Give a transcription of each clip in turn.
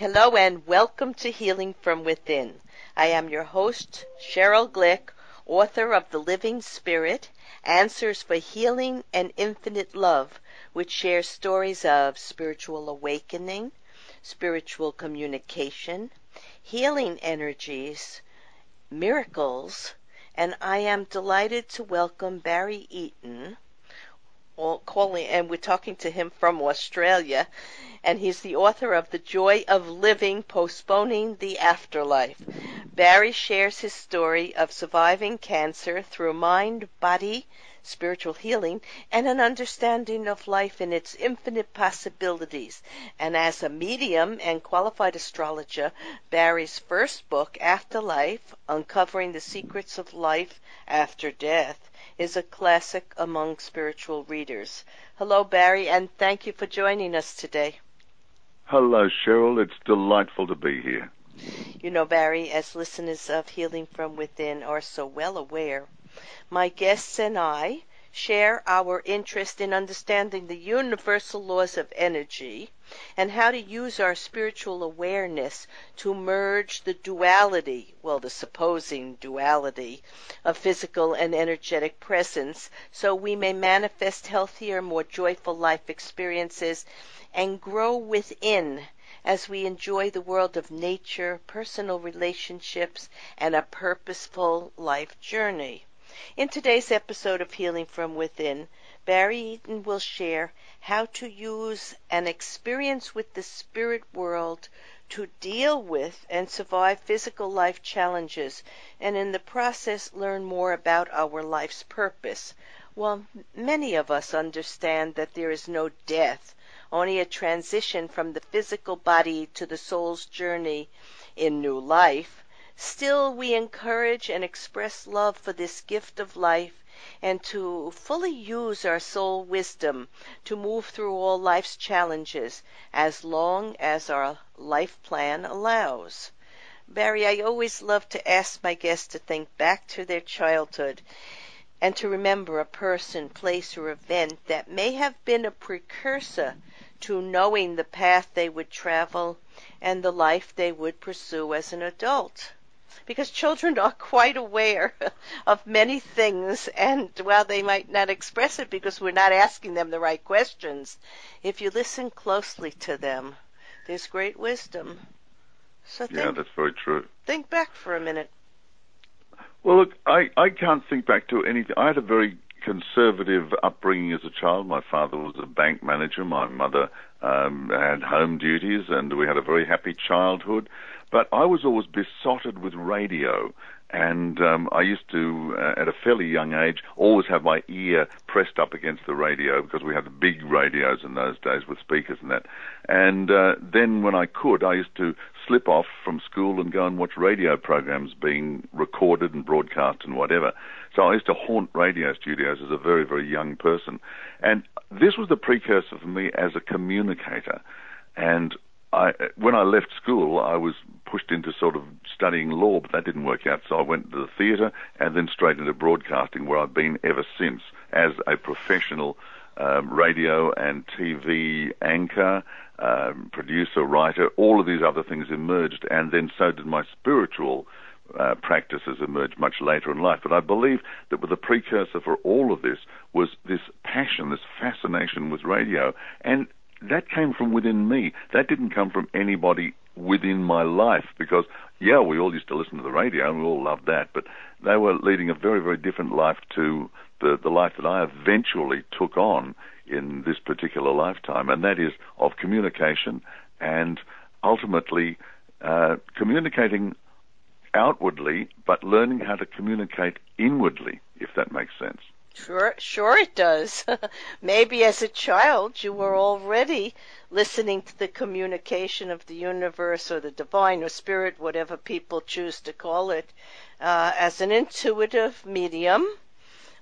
Hello and welcome to Healing from Within. I am your host, Cheryl Glick, author of The Living Spirit Answers for Healing and Infinite Love, which shares stories of spiritual awakening, spiritual communication, healing energies, miracles, and I am delighted to welcome Barry Eaton calling, and we're talking to him from Australia, and he's the author of The Joy of Living Postponing the Afterlife. Barry shares his story of surviving cancer through mind, body, spiritual healing, and an understanding of life in its infinite possibilities. And as a medium and qualified astrologer, Barry's first book, Afterlife Uncovering the Secrets of Life After Death, is a classic among spiritual readers. Hello, Barry, and thank you for joining us today. Hello, Cheryl. It's delightful to be here. You know, Barry, as listeners of Healing from Within are so well aware, my guests and I share our interest in understanding the universal laws of energy and how to use our spiritual awareness to merge the duality, well, the supposing duality, of physical and energetic presence so we may manifest healthier, more joyful life experiences and grow within as we enjoy the world of nature, personal relationships, and a purposeful life journey. In today's episode of Healing from Within, Barry Eaton will share how to use an experience with the spirit world to deal with and survive physical life challenges, and in the process learn more about our life's purpose. Well, many of us understand that there is no death, only a transition from the physical body to the soul's journey in new life. Still, we encourage and express love for this gift of life and to fully use our soul wisdom to move through all life's challenges as long as our life plan allows. Barry, I always love to ask my guests to think back to their childhood and to remember a person, place, or event that may have been a precursor to knowing the path they would travel and the life they would pursue as an adult because children are quite aware of many things, and while they might not express it because we're not asking them the right questions, if you listen closely to them, there's great wisdom. So think, yeah, that's very true. Think back for a minute. Well, look, I, I can't think back to anything. I had a very conservative upbringing as a child. My father was a bank manager. My mother um, had home duties, and we had a very happy childhood. But I was always besotted with radio, and um, I used to, uh, at a fairly young age, always have my ear pressed up against the radio because we had the big radios in those days with speakers and that. And uh, then, when I could, I used to slip off from school and go and watch radio programs being recorded and broadcast and whatever. So I used to haunt radio studios as a very, very young person. And this was the precursor for me as a communicator. And I, when I left school, I was pushed into sort of studying law, but that didn't work out. So I went to the theatre and then straight into broadcasting, where I've been ever since as a professional um, radio and TV anchor, um, producer, writer. All of these other things emerged, and then so did my spiritual. Uh, practices emerged much later in life. But I believe that the precursor for all of this was this passion, this fascination with radio. And that came from within me. That didn't come from anybody within my life because, yeah, we all used to listen to the radio and we all loved that, but they were leading a very, very different life to the, the life that I eventually took on in this particular lifetime, and that is of communication and ultimately uh, communicating outwardly, but learning how to communicate inwardly, if that makes sense. Sure, sure it does. Maybe as a child you were already listening to the communication of the universe or the divine or spirit, whatever people choose to call it, uh, as an intuitive medium.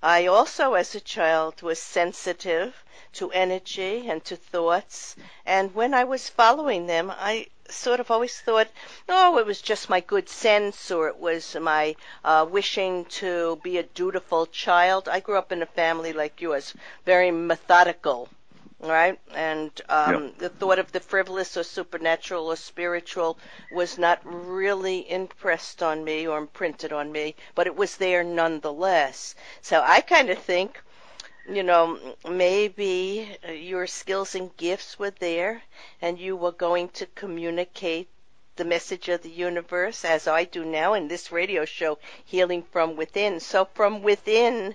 I also, as a child, was sensitive to energy and to thoughts, and when I was following them, I sort of always thought, oh, it was just my good sense or it was my uh, wishing to be a dutiful child. I grew up in a family like yours, very methodical right? And um, Yep. the thought of the frivolous or supernatural or spiritual was not really impressed on me or imprinted on me, but it was there nonetheless. So I kind of think, you know, maybe uh, your skills and gifts were there and you were going to communicate the message of the universe as I do now in this radio show, Healing from Within. So from within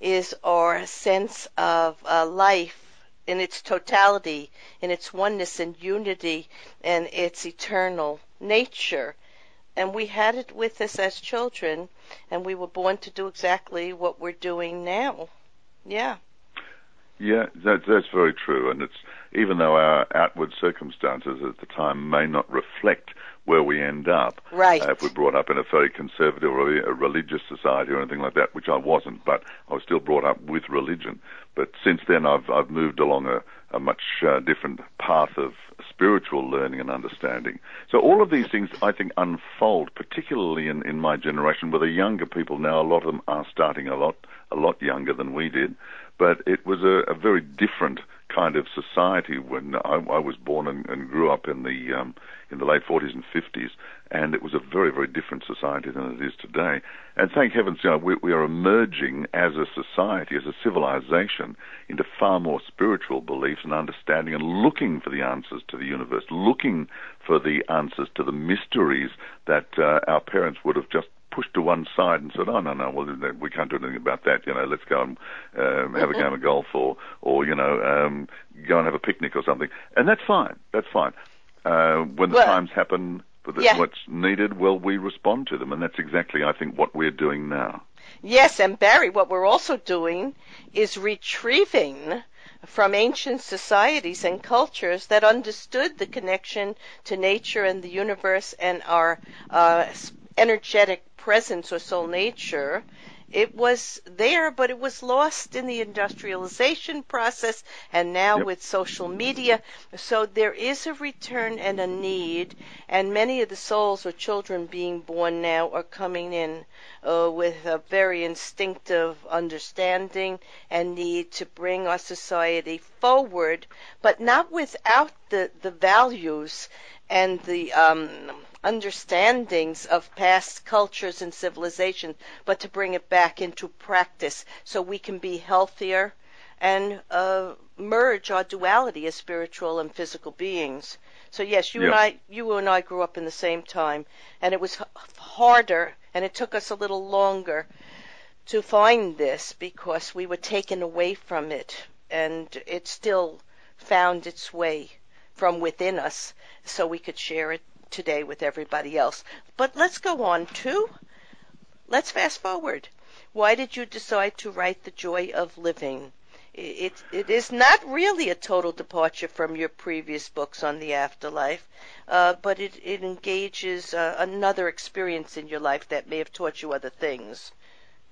is our sense of uh, life in its totality, in its oneness and unity, and its eternal nature. And we had it with us as children, and we were born to do exactly what we're doing now. Yeah. Yeah, that, that's very true. And it's even though our outward circumstances at the time may not reflect where we end up, Right. uh, if we're brought up in a very conservative or a religious society or anything like that, which I wasn't, but I was still brought up with religion. But since then, I've I've moved along a, a much uh, different path of spiritual learning and understanding. So all of these things, I think, unfold, particularly in, in my generation, where the younger people now, a lot of them are starting a lot a lot younger than we did, but it was a, a very different kind of society when I, I was born and, and grew up in the um, in the late 40s and 50s, and it was a very very different society than it is today. And thank heavens, you know, we, we are emerging as a society, as a civilization, into far more spiritual beliefs and understanding, and looking for the answers to the universe, looking for the answers to the mysteries that uh, our parents would have just pushed to one side and said, "Oh no, no, well we can't do anything about that. You know, let's go and um, have a game of golf, or or you know, um, go and have a picnic or something." And that's fine. That's fine. Uh, when the Well, times happen, for the, yeah. what's needed, well, we respond to them, and that's exactly, I think, what we're doing now. Yes, and Barry, what we're also doing is retrieving from ancient societies and cultures that understood the connection to nature and the universe and our uh, energetic presence or soul nature. It was there, but it was lost in the industrialization process and now Yep. with social media. So there is a return and a need, and many of the souls or children being born now are coming in uh, with a very instinctive understanding and need to bring our society forward, but not without the, the values and the um, understandings of past cultures and civilizations, but to bring it back into practice so we can be healthier and uh, merge our duality as spiritual and physical beings. So yes, you and I, you and I grew up in the same time, and it was h- harder, and it took us a little longer to find this because we were taken away from it, and it still found its way from within us, so we could share it today with everybody else. But let's go on to, let's fast forward. Why did you decide to write The Joy of Living? It, it is not really a total departure from your previous books on the afterlife, uh, but it, it engages uh, another experience in your life that may have taught you other things.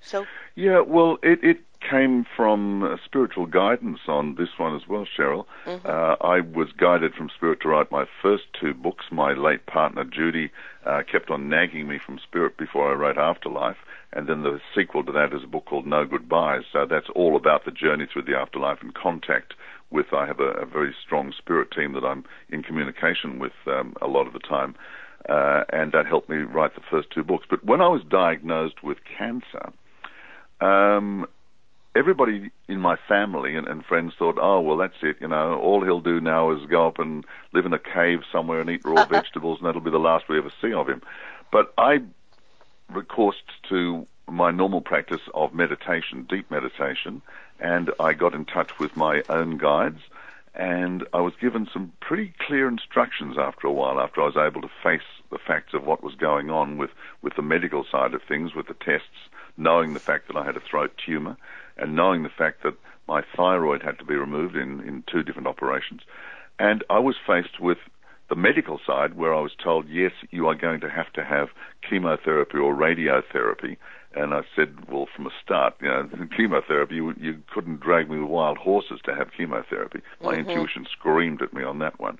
So, Yeah, well, it, it came from uh, spiritual guidance on this one as well, Cheryl. Uh, I was guided from Spirit to write my first two books. My late partner, Judy, uh, kept on nagging me from Spirit before I wrote Afterlife. And then the sequel to that is a book called No Goodbyes. So that's all about the journey through the afterlife and contact with. I have a, a very strong spirit team that I'm in communication with um, a lot of the time. Uh, and that helped me write the first two books. But when I was diagnosed with cancer, um, everybody in my family and, and friends thought, oh, well, that's it. You know, all he'll do now is go up and live in a cave somewhere and eat raw vegetables, and that'll be the last we ever see of him. But I recourse to my normal practice of meditation, deep meditation, and I got in touch with my own guides. And I was given some pretty clear instructions after a while, after I was able to face the facts of what was going on with, with the medical side of things, with the tests, knowing the fact that I had a throat tumor, and knowing the fact that my thyroid had to be removed in, in two different operations. And I was faced with the medical side where I was told, yes, you are going to have to have chemotherapy or radiotherapy. And I said, well, from the start, you know, chemotherapy, you, you couldn't drag me with wild horses to have chemotherapy. My mm-hmm. intuition screamed at me on that one.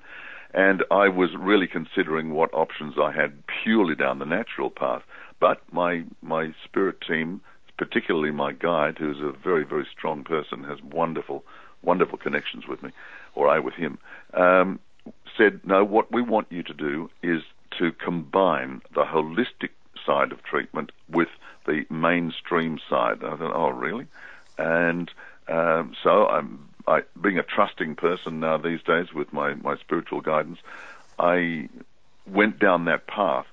And I was really considering what options I had purely down the natural path. But my, my spirit team, particularly my guide, who's a very, very strong person, has wonderful, wonderful connections with me, or I with him, um, said, no, what we want you to do is to combine the holistic side of treatment with the mainstream side. I thought, oh, really? And um, so I'm I, being a trusting person now these days with my, my spiritual guidance, I went down that path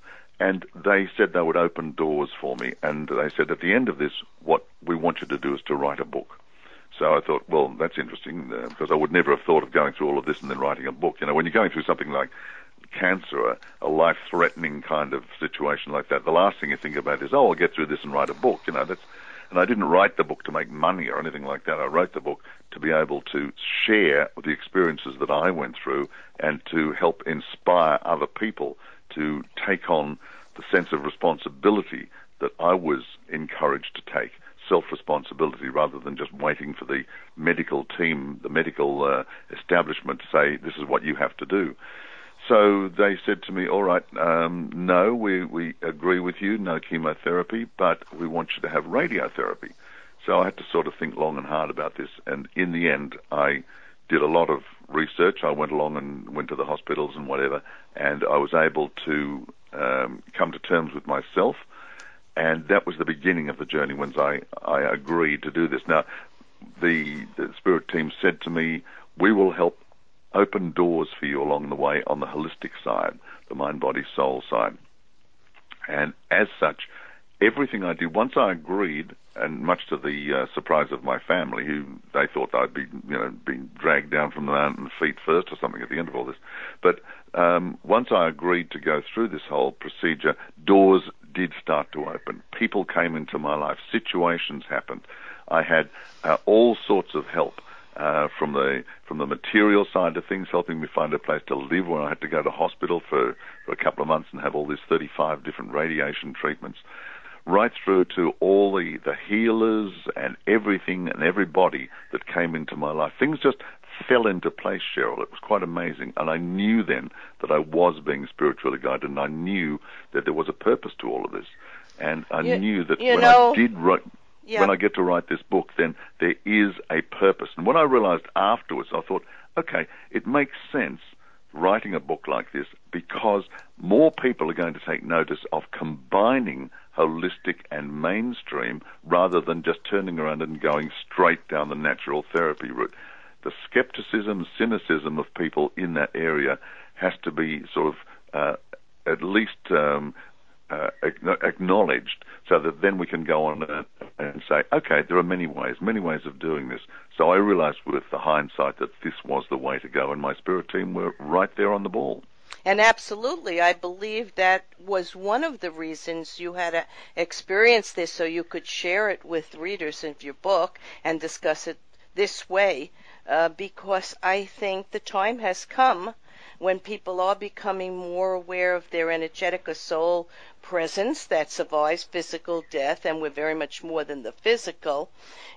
and they said they would open doors for me. And they said, at the end of this, what we want you to do is to write a book. So I thought, well, that's interesting uh, because I would never have thought of going through all of this and then writing a book. You know, when you're going through something like cancer, a, life-threatening kind of situation like that, the last thing you think about is, oh, I'll get through this and write a book. You know, that's and I didn't write the book to make money or anything like that. I wrote the book to be able to share the experiences that I went through and to help inspire other people to take on the sense of responsibility that I was encouraged to take. Self responsibility rather than just waiting for the medical team, the medical uh, establishment to say, this is what you have to do. So they said to me, all right, um, no, we, we agree with you, no chemotherapy, but we want you to have radiotherapy. So I had to sort of think long and hard about this. And in the end, I did a lot of research. I went along and went to the hospitals and whatever, and I was able to um, come to terms with myself. And that was the beginning of the journey once I, I agreed to do this. Now, the, the spirit team said to me, we will help open doors for you along the way on the holistic side, the mind, body, soul side. And as such, everything I did, once I agreed, and much to the uh, surprise of my family, who they thought I'd be, you know, being dragged down from the mountain feet first or something at the end of all this. But um, once I agreed to go through this whole procedure, doors did start to open. People came into my life. Situations happened. I had uh, all sorts of help uh, from the from the material side of things, helping me find a place to live when I had to go to hospital for, for a couple of months and have all these 35 different radiation treatments, right through to all the, the healers and everything and everybody that came into my life. Things just fell into place, Cheryl. It was quite amazing. And I knew then that I was being spiritually guided and I knew that there was a purpose to all of this. And I you, knew that when know, I did write, yeah. when I get to write this book, then there is a purpose. And when I realized afterwards, I thought, okay, it makes sense writing a book like this because more people are going to take notice of combining holistic and mainstream rather than just turning around and going straight down the natural therapy route. The skepticism, cynicism of people in that area has to be sort of uh, at least um, uh, acknowledged so that then we can go on and say, okay, there are many ways, many ways of doing this. So I realized with the hindsight that this was the way to go, and my spirit team were right there on the ball. And absolutely, I believe that was one of the reasons you had to experience this so you could share it with readers of your book and discuss it this way, uh, because I think the time has come when people are becoming more aware of their energetic or soul presence that survives physical death, and we're very much more than the physical.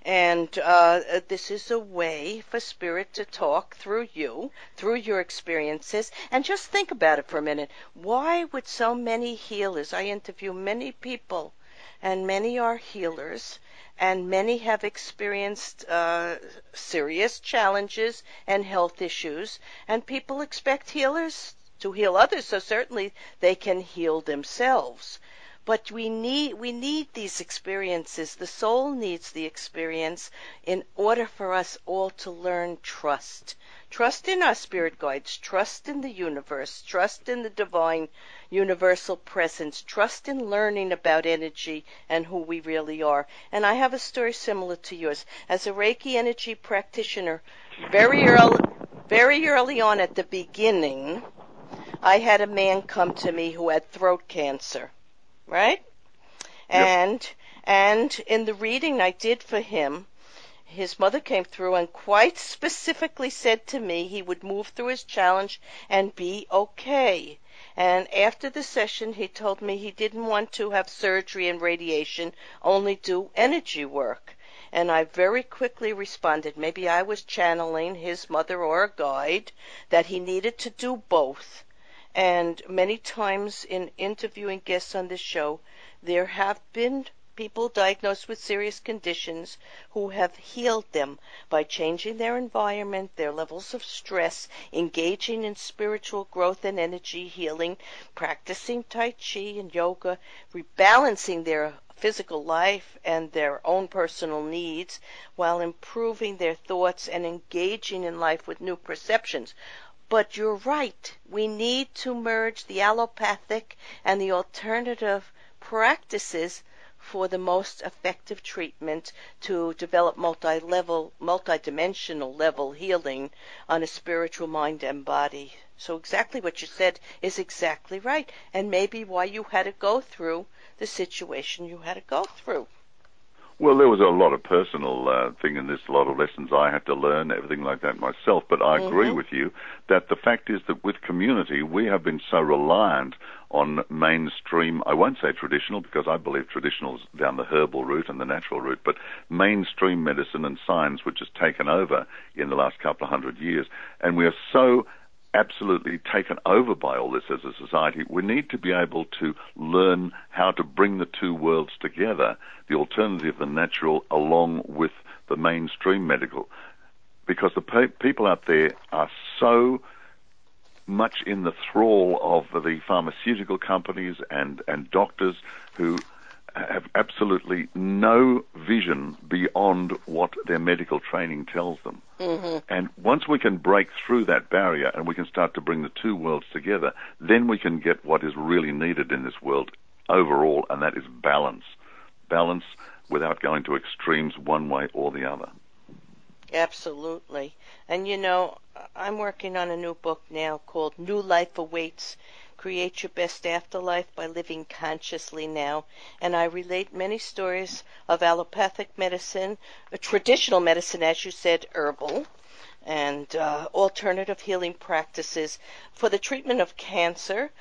And uh, this is a way for spirit to talk through you, through your experiences. And just think about it for a minute. Why would so many healers, I interview many people, and many are healers, and many have experienced uh, serious challenges and health issues, and people expect healers to heal others, so certainly they can heal themselves. But we need we need these experiences. The soul needs the experience in order for us all to learn trust. Trust in our spirit guides, trust in the universe, trust in the divine universal presence, trust in learning about energy and who we really are. And I have a story similar to yours. As a Reiki energy practitioner, very early very early on at the beginning, I had a man come to me who had throat cancer, right? And yep. and in the reading I did for him, his mother came through and quite specifically said to me he would move through his challenge and be okay. And after the session, he told me he didn't want to have surgery and radiation, only do energy work. And I very quickly responded, maybe I was channeling his mother or a guide, that he needed to do both. And many times in interviewing guests on this show, there have been people diagnosed with serious conditions who have healed them by changing their environment, their levels of stress, engaging in spiritual growth and energy healing, practicing Tai Chi and yoga, rebalancing their physical life and their own personal needs while improving their thoughts and engaging in life with new perceptions. But you're right. We need to merge the allopathic and the alternative practices for the most effective treatment to develop multi-level, multi-dimensional level healing on a spiritual mind and body. So exactly what you said is exactly right, and maybe why you had to go through the situation you had to go through. Well, there was a lot of personal uh, thing in this, a lot of lessons I had to learn, everything like that myself. But I mm-hmm. agree with you that the fact is that with community, we have been so reliant on mainstream, I won't say traditional because I believe traditional is down the herbal route and the natural route, but mainstream medicine and science, which has taken over in the last couple of hundred years. And we are so absolutely taken over by all this as a society. We need to be able to learn how to bring the two worlds together, the alternative, the natural, along with the mainstream medical. Because the pe- people out there are so much in the thrall of the pharmaceutical companies and, and doctors who have absolutely no vision beyond what their medical training tells them. Mm-hmm. And once we can break through that barrier and we can start to bring the two worlds together, then we can get what is really needed in this world overall, and that is balance. Balance without going to extremes one way or the other. Absolutely. And you know, I'm working on a new book now called New Life Awaits Create Your Best Afterlife by Living Consciously Now. And I relate many stories of allopathic medicine, traditional medicine, as you said, herbal, and uh, alternative healing practices for the treatment of cancer,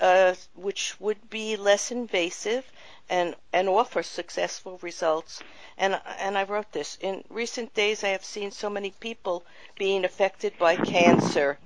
uh, which would be less invasive and, and offer successful results. And, and I wrote this. In recent days, I have seen so many people being affected by cancer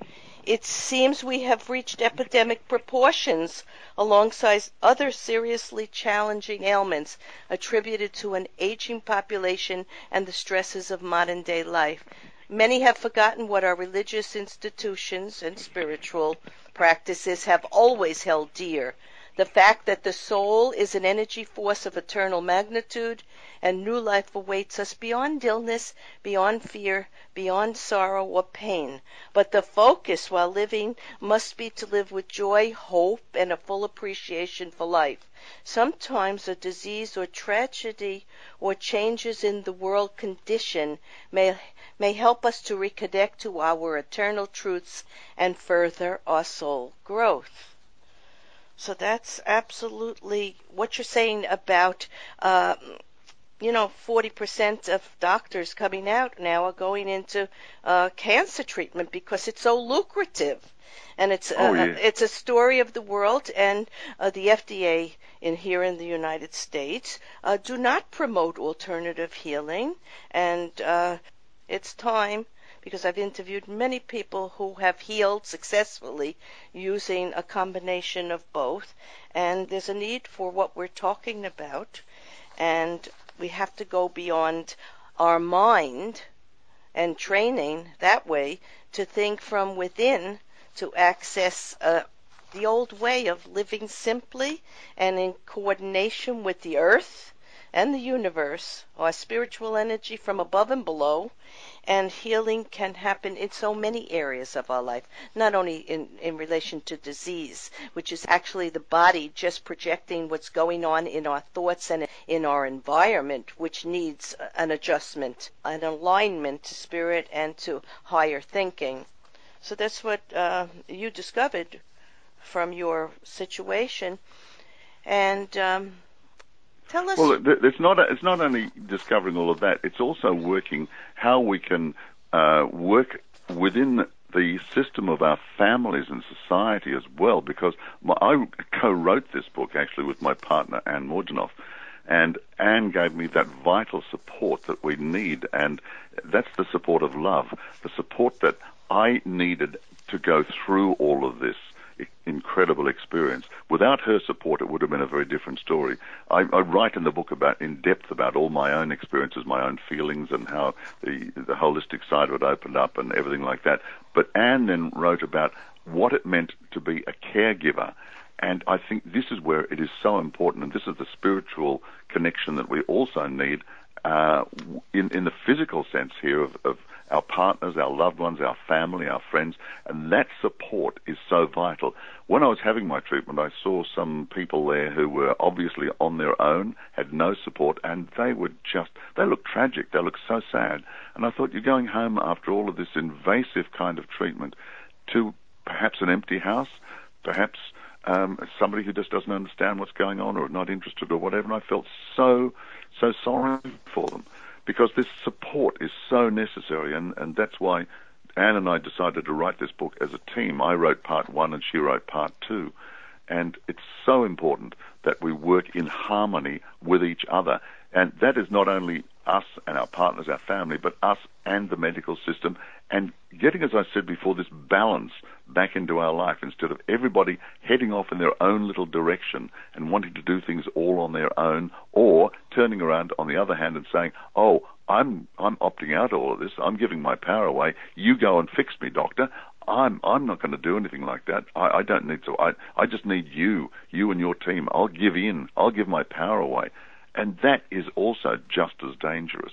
it seems we have reached epidemic proportions alongside other seriously challenging ailments attributed to an aging population and the stresses of modern day life. Many have forgotten what our religious institutions and spiritual practices have always held dear. The fact that the soul is an energy force of eternal magnitude and new life awaits us beyond illness, beyond fear, beyond sorrow or pain. But the focus while living must be to live with joy, hope, and a full appreciation for life. Sometimes a disease or tragedy or changes in the world condition may, may help us to reconnect to our eternal truths and further our soul growth. So that's absolutely what you're saying about uh, you know, 40% of doctors coming out now are going into uh, cancer treatment because it's so lucrative. And it's oh, yeah. it's a story of the world, and uh, the FDA in here in the United States uh, do not promote alternative healing, and uh, it's time because I've interviewed many people who have healed successfully using a combination of both, and there's a need for what we're talking about, and we have to go beyond our mind and training that way to think from within to access uh, the old way of living simply and in coordination with the earth and the universe, our spiritual energy from above and below, and healing can happen in so many areas of our life, not only in, in relation to disease, which is actually the body just projecting what's going on in our thoughts and in our environment, which needs an adjustment, an alignment to spirit and to higher thinking. So that's what uh, you discovered from your situation. And um, Tell us. Well, it's not it's not only discovering all of that; it's also working how we can uh, work within the system of our families and society as well. Because my, I co-wrote this book actually with my partner Anne Mordjanoff, and Anne gave me that vital support that we need, and that's the support of love, the support that I needed to go through all of this incredible experience. Without her support, it would have been a very different story. I, I write in the book about in depth about all my own experiences, my own feelings, and how the the holistic side of it opened up and everything like that. But Anne then wrote about what it meant to be a caregiver. And I think this is where it is so important, and this is the spiritual connection that we also need uh, in in the physical sense here of, of our partners, our loved ones, our family, our friends, and that support is so vital. When I was having my treatment, I saw some people there who were obviously on their own, had no support, and they were just, they looked tragic, they looked so sad. And I thought, you're going home after all of this invasive kind of treatment to perhaps an empty house, perhaps um, somebody who just doesn't understand what's going on or not interested or whatever. And I felt so, so sorry for them because this support is so necessary, and, and that's why Anne and I decided to write this book as a team. I wrote part one and she wrote part two. And it's so important that we work in harmony with each other. And that is not only us and our partners, our family, but us and the medical system and getting, as I said before, this balance back into our life instead of everybody heading off in their own little direction and wanting to do things all on their own, or turning around on the other hand and saying, "Oh, I'm I'm opting out of all of this. I'm giving my power away. You go and fix me, doctor. I'm I'm not going to do anything like that. I, I don't need to. I I just need you, you and your team. I'll give in. I'll give my power away." And that is also just as dangerous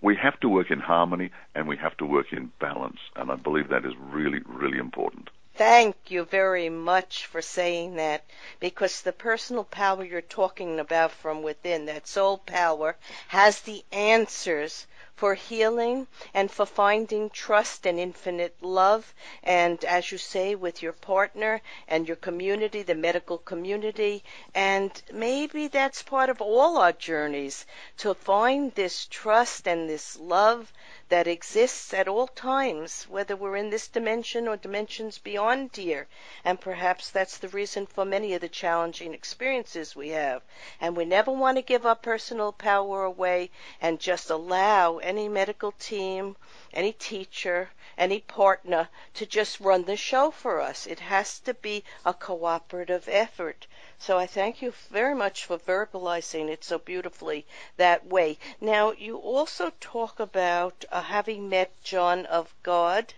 we have to work in harmony and we have to work in balance. And I believe that is really, really important. Thank you very much for saying that because the personal power you're talking about from within, that soul power, has the answers for healing and for finding trust and infinite love. And as you say, with your partner and your community, the medical community. And maybe that's part of all our journeys to find this trust and this love that exists at all times, whether we're in this dimension or dimensions beyond here. And perhaps that's the reason for many of the challenging experiences we have. And we never want to give our personal power away and just allow any medical team, any teacher, any partner to just run the show for us. It has to be a cooperative effort. So I thank you very much for verbalizing it so beautifully that way. Now, you also talk about uh, having met John of God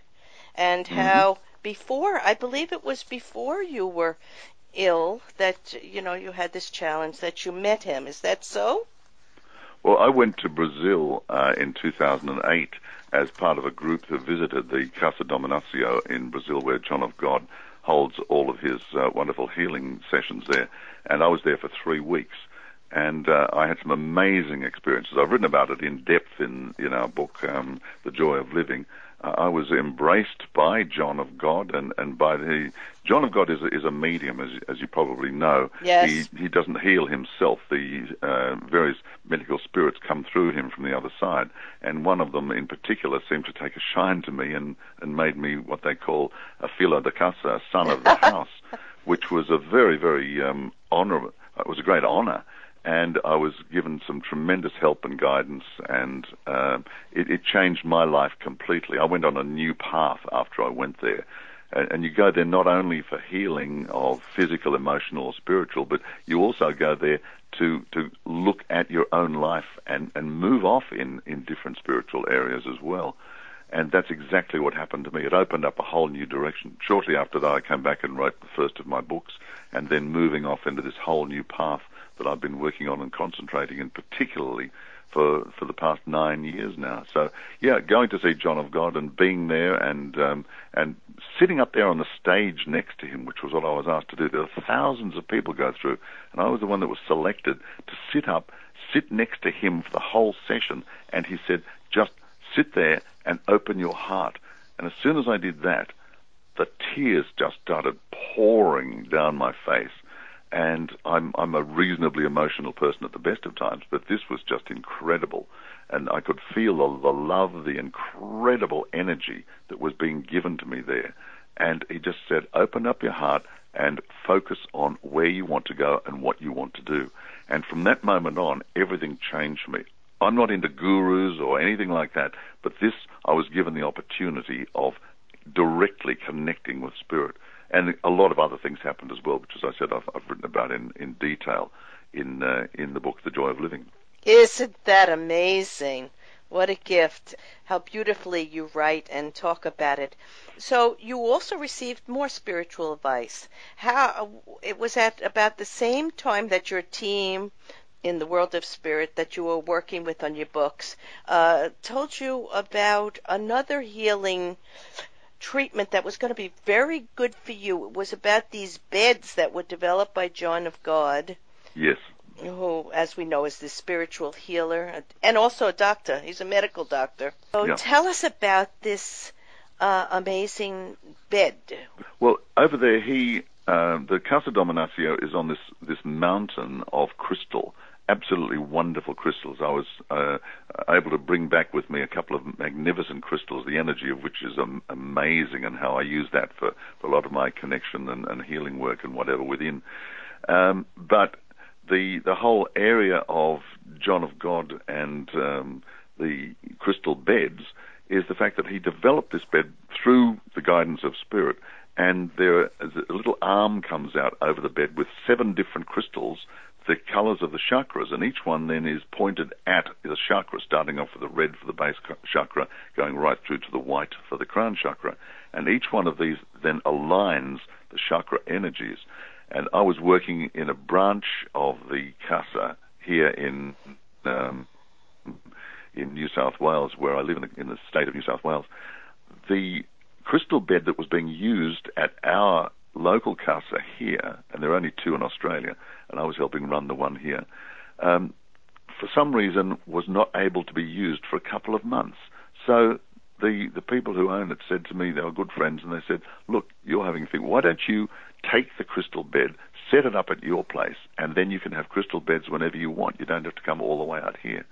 and mm-hmm. how before, I believe it was before you were ill that, you know, you had this challenge that you met him. Is that so? Well, I went to Brazil uh, in 2008 as part of a group who visited the Casa Dom Inácio in Brazil, where John of God holds all of his uh, wonderful healing sessions there. And I was there for three weeks. And uh, I had some amazing experiences. I've written about it in depth in, in our book, um, The Joy of Living. I was embraced by John of God and, and by the John of God is a, is a medium, as, as you probably know. Yes. He, he doesn't heal himself. The uh, various medical spirits come through him from the other side, and one of them in particular seemed to take a shine to me and, and made me what they call a filho da casa, a son of the house, which was a very, very um, honor. It was a great honor and I was given some tremendous help and guidance, and uh, it, it, changed my life completely. I went on a new path after I went there. And, and you go there not only for healing of physical, emotional, or spiritual, but you also go there to to look at your own life and, and move off in, in different spiritual areas as well. And that's exactly what happened to me. It opened up a whole new direction. Shortly after that, I came back and wrote the first of my books, and then moving off into this whole new path that I've been working on and concentrating in particularly for for the past nine years now. So yeah, going to see John of God and being there and um, and sitting up there on the stage next to him, which was what I was asked to do. There were thousands of people go through, and I was the one that was selected to sit up, sit next to him for the whole session. And he said, just sit there and open your heart. And as soon as I did that, the tears just started pouring down my face and I'm I'm a reasonably emotional person at the best of times, but this was just incredible, and I could feel the, the love, the incredible energy that was being given to me there, and he just said, open up your heart and focus on where you want to go and what you want to do, and from that moment on, everything changed for me. I'm not into gurus or anything like that, but this I was given the opportunity of directly connecting with spirit and a lot of other things happened as well, which, as I said, I've, I've written about in, in detail in uh, in the book The Joy of Living. Isn't that amazing? What a gift. How beautifully you write and talk about it. So you also received more spiritual advice. How it was at about the same time that your team in the world of spirit that you were working with on your books uh, told you about another healing treatment that was going to be very good for you. It was about these beds that were developed by John of God. Yes who, as we know, is the spiritual healer and also a doctor. He's a medical doctor. So yeah. tell us about this uh, amazing bed. Well, over there, he uh, the Casa Dom Inácio is on this this mountain of crystal. Absolutely wonderful crystals. I was uh, able to bring back with me a couple of magnificent crystals, the energy of which is um, amazing, and how I use that for, for a lot of my connection and, and healing work and whatever within. Um, but the the whole area of John of God and um, the crystal beds is the fact that he developed this bed through the guidance of spirit, and there a little arm comes out over the bed with seven different crystals, the colors of the chakras, and each one then is pointed at the chakra, starting off with the red for the base chakra, going right through to the white for the crown chakra, and each one of these then aligns the chakra energies and I was working in a branch of the Casa here in um, in New South Wales, where I live in the, in the state of New South Wales. The crystal bed that was being used at our local Casa here, and there are only two in Australia, and I was helping run the one here. Um, for some reason, was not able to be used for a couple of months. So the the people who own it said to me they were good friends, and they said, "Look, you're having a thing. Why don't you take the crystal bed, set it up at your place, and then you can have crystal beds whenever you want. You don't have to come all the way out here.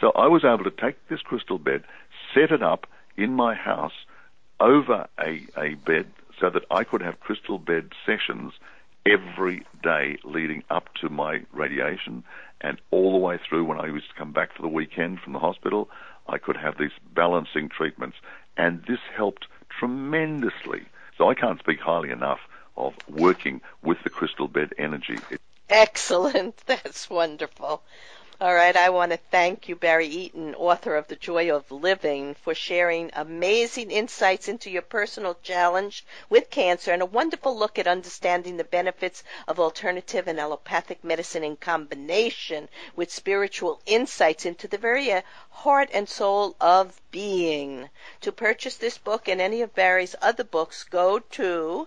So I was able to take this crystal bed, set it up in my house over a, a bed so that I could have crystal bed sessions every day leading up to my radiation and all the way through when I used to come back for the weekend from the hospital. I could have these balancing treatments, and this helped tremendously. So I can't speak highly enough of working with the crystal bed energy. Excellent. That's wonderful. All right, I want to thank you, Barry Eaton, author of The Joy of Living, for sharing amazing insights into your personal challenge with cancer and a wonderful look at understanding the benefits of alternative and allopathic medicine in combination with spiritual insights into the very uh, heart and soul of being. To purchase this book and any of Barry's other books, go to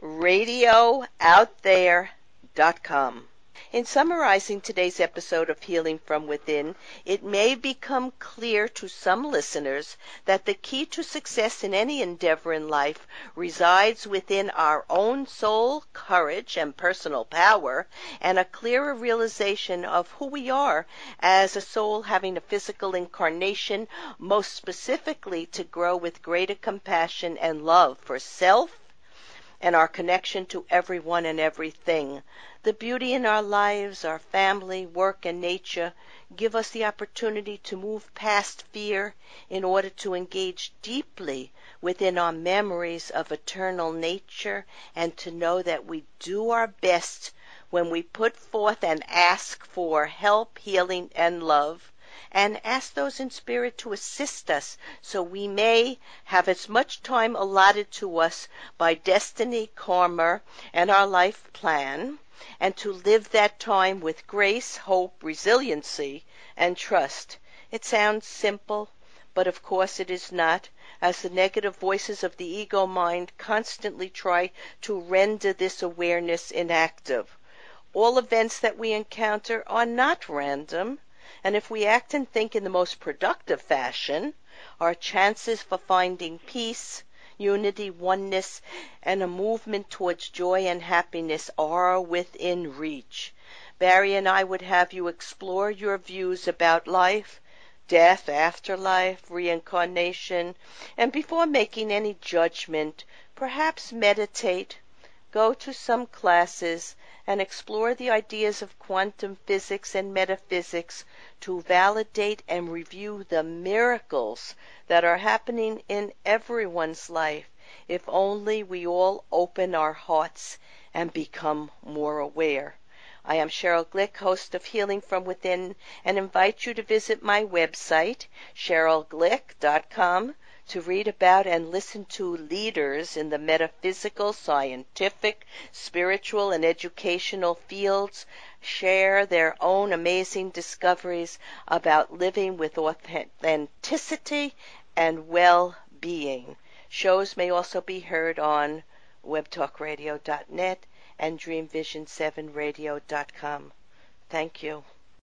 radiooutthere.com. In summarizing today's episode of Healing from Within, it may become clear to some listeners that the key to success in any endeavor in life resides within our own soul, courage, and personal power, and a clearer realization of who we are as a soul having a physical incarnation, most specifically to grow with greater compassion and love for self and our connection to everyone and everything. The beauty in our lives, our family, work, and nature give us the opportunity to move past fear in order to engage deeply within our memories of eternal nature and to know that we do our best when we put forth and ask for help, healing, and love and ask those in spirit to assist us so we may have as much time allotted to us by destiny, karma, and our life plan, and to live that time with grace, hope, resiliency, and trust. It sounds simple, but of course it is not, as the negative voices of the ego mind constantly try to render this awareness inactive. All events that we encounter are not random and if we act and think in the most productive fashion, our chances for finding peace, unity, oneness, and a movement towards joy and happiness are within reach. Barry and I would have you explore your views about life, death, afterlife, reincarnation, and before making any judgment, perhaps meditate, go to some classes, and explore the ideas of quantum physics and metaphysics to validate and review the miracles that are happening in everyone's life if only we all open our hearts and become more aware. I am Cheryl Glick, host of Healing from Within, and invite you to visit my website, cherylglick.com, to read about and listen to leaders in the metaphysical, scientific, spiritual, and educational fields share their own amazing discoveries about living with authenticity and well being. Shows may also be heard on webtalkradio.net and dreamvision7radio.com. Thank you.